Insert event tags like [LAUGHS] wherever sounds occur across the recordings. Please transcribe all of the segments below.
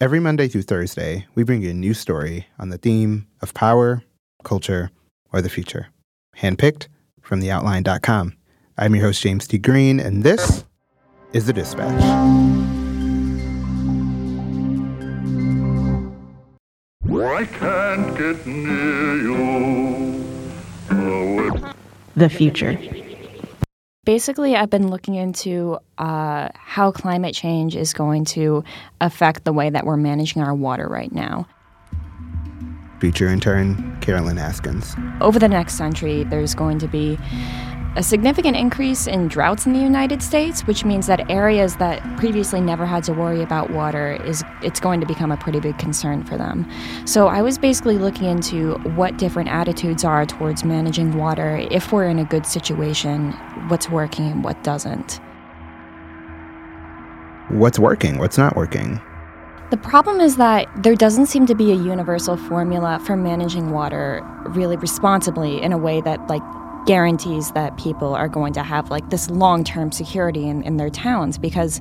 Every Monday through Thursday, we bring you a new story on the theme of power, culture, or the future. Handpicked from theoutline.com. I'm your host, James T. Green, and this is The Dispatch. I can't get near you. Oh, the future. Basically, I've been looking into uh, how climate change is going to affect the way that we're managing our water right now. Feature intern Caroline Haskins. Over the next century, there's going to be a significant increase in droughts in the United States, which means that areas that previously never had to worry about water is it's going to become a pretty big concern for them. So I was basically looking into what different attitudes are towards managing water if we're in a good situation, what's working and what doesn't. What's working? What's not working? The problem is that there doesn't seem to be a universal formula for managing water really responsibly in a way that like guarantees that people are going to have like this long-term security in, in their towns because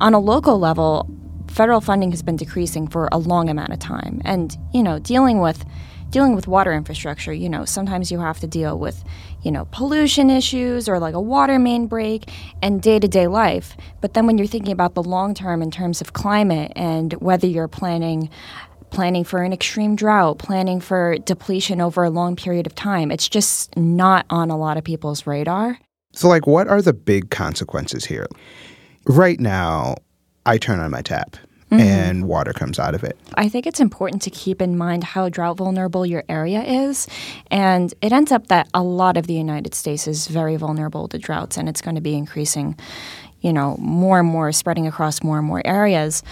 on a local level federal funding has been decreasing for a long amount of time. And you know dealing with dealing with water infrastructure you know sometimes you have to deal with you know pollution issues or like a water main break and day-to-day life. But then when you're thinking about the long term in terms of climate and whether you're planning planning for an extreme drought, planning for depletion over a long period of time. It's just not on a lot of people's radar. So, like, what are the big consequences here? Right now, I turn on my tap mm-hmm. and water comes out of it. I think it's important to keep in mind how drought vulnerable your area is. And it ends up that a lot of the United States is very vulnerable to droughts, and it's going to be increasing you know, more and more spreading across more and more areas.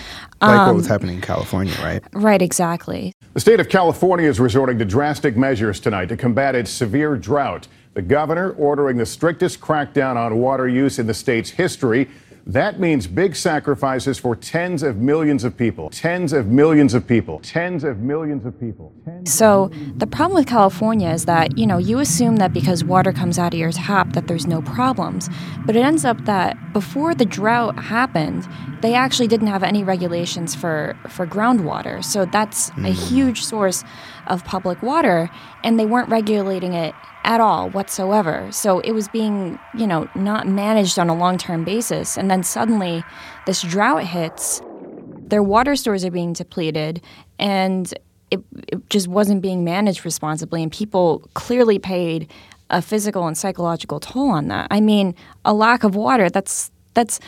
Like um, what was happening in California, right? Right, exactly. The state of California is resorting to drastic measures tonight to combat its severe drought. The governor ordering the strictest crackdown on water use in the state's history. That means big sacrifices for tens of millions of people. Tens of millions of people. Tens of millions of people. So, the problem with California is that, you know, you assume that because water comes out of your tap that there's no problems. But it ends up that before the drought happened, they actually didn't have any regulations for, for groundwater. So, that's mm. a huge source of public water, and they weren't regulating it at all whatsoever. So it was being, you know, not managed on a long term basis. And then suddenly this drought hits, their water stores are being depleted, and it, it just wasn't being managed responsibly. And people clearly paid a physical and psychological toll on that. I mean, a lack of water, that's, that's,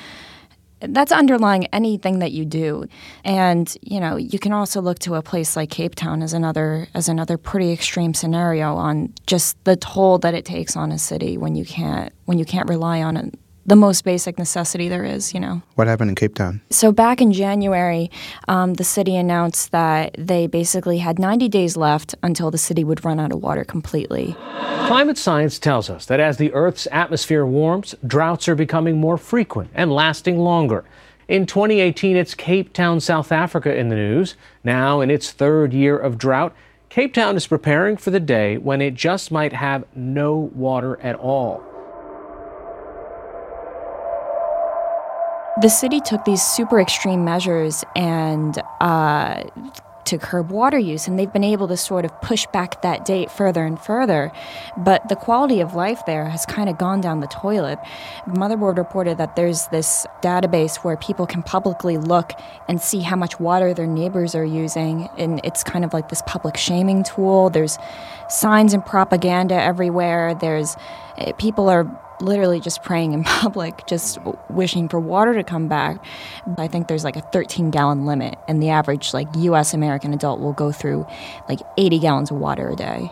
that's underlying anything that you do. And you know you can also look to a place like cape town as another as another pretty extreme scenario on just the toll that it takes on a city when you can't when you can't rely on the most basic necessity there is, you know. What happened in Cape Town? So back in January, um, the city announced that they basically had 90 days left until the city would run out of water completely. Climate science tells us that as the Earth's atmosphere warms, droughts are becoming more frequent and lasting longer. In 2018, it's Cape Town, South Africa in the news. Now, in its third year of drought, Cape Town is preparing for the day when it just might have no water at all. The city took these super extreme measures and uh, to curb water use, and they've been able to sort of push back that date further and further. But the quality of life there has kind of gone down the toilet. The motherboard reported that there's this database where people can publicly look and see how much water their neighbors are using, and it's kind of like this public shaming tool. There's signs and propaganda everywhere. There's eh, people are literally just praying in [LAUGHS] public, just wishing for water to come back. I think there's like a 13 gallon limit, and the average like US American adult will go through like 80 gallons of water a day.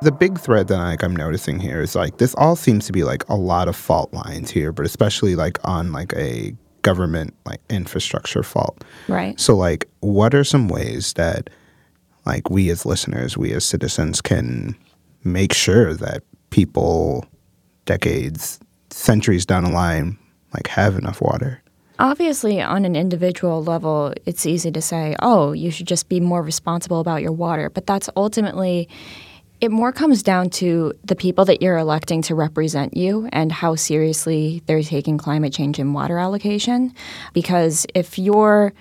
The big thread that like I'm noticing here is like this all seems to be like a lot of fault lines here, but especially like on like a government like infrastructure fault. Right. So like what are some ways that like we as listeners, we as citizens can make sure that people decades, centuries down the line, like have enough water? Obviously, on an individual level, it's easy to say, oh, you should just be more responsible about your water. But that's ultimately It more comes down to the people that you're electing to represent you and how seriously they're taking climate change and water allocation. Because if you're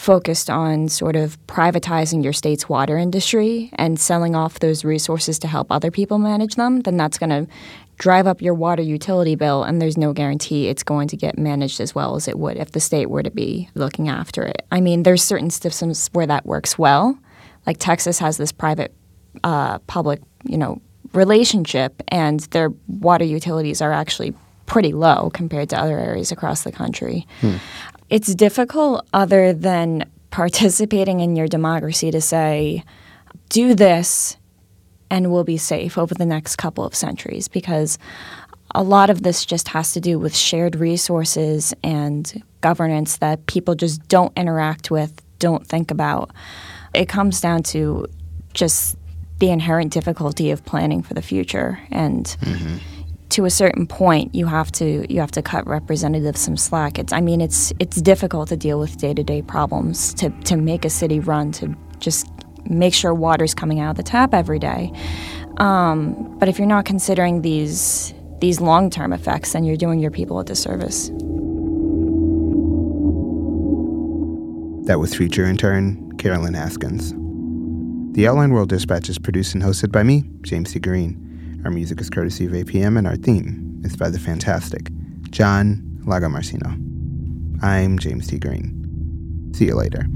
focused on sort of privatizing your state's water industry and selling off those resources to help other people manage them, then that's going to drive up your water utility bill, and there's no guarantee it's going to get managed as well as it would if the state were to be looking after it. I mean, there's certain systems where that works well. Like Texas has this private uh, public, you know, relationship, and their water utilities are actually pretty low compared to other areas across the country. Hmm. It's difficult, other than participating in your democracy, to say, do this and we'll be safe over the next couple of centuries because a lot of this just has to do with shared resources and governance that people just don't interact with, don't think about. It comes down to just the inherent difficulty of planning for the future and mm-hmm. To a certain point you have to you have to cut representatives some slack it's i mean it's it's difficult to deal with day-to-day problems to to make a city run to just make sure water's coming out of the tap every day. Um, but if you're not considering these these long-term effects, then you're doing your people a disservice. That was future intern Caroline Haskins. The Outline World Dispatch is produced and hosted by me, James T. Green. Our music is courtesy of APM, and our theme is by the fantastic John Lagomarsino. I'm James T. Green. See you later.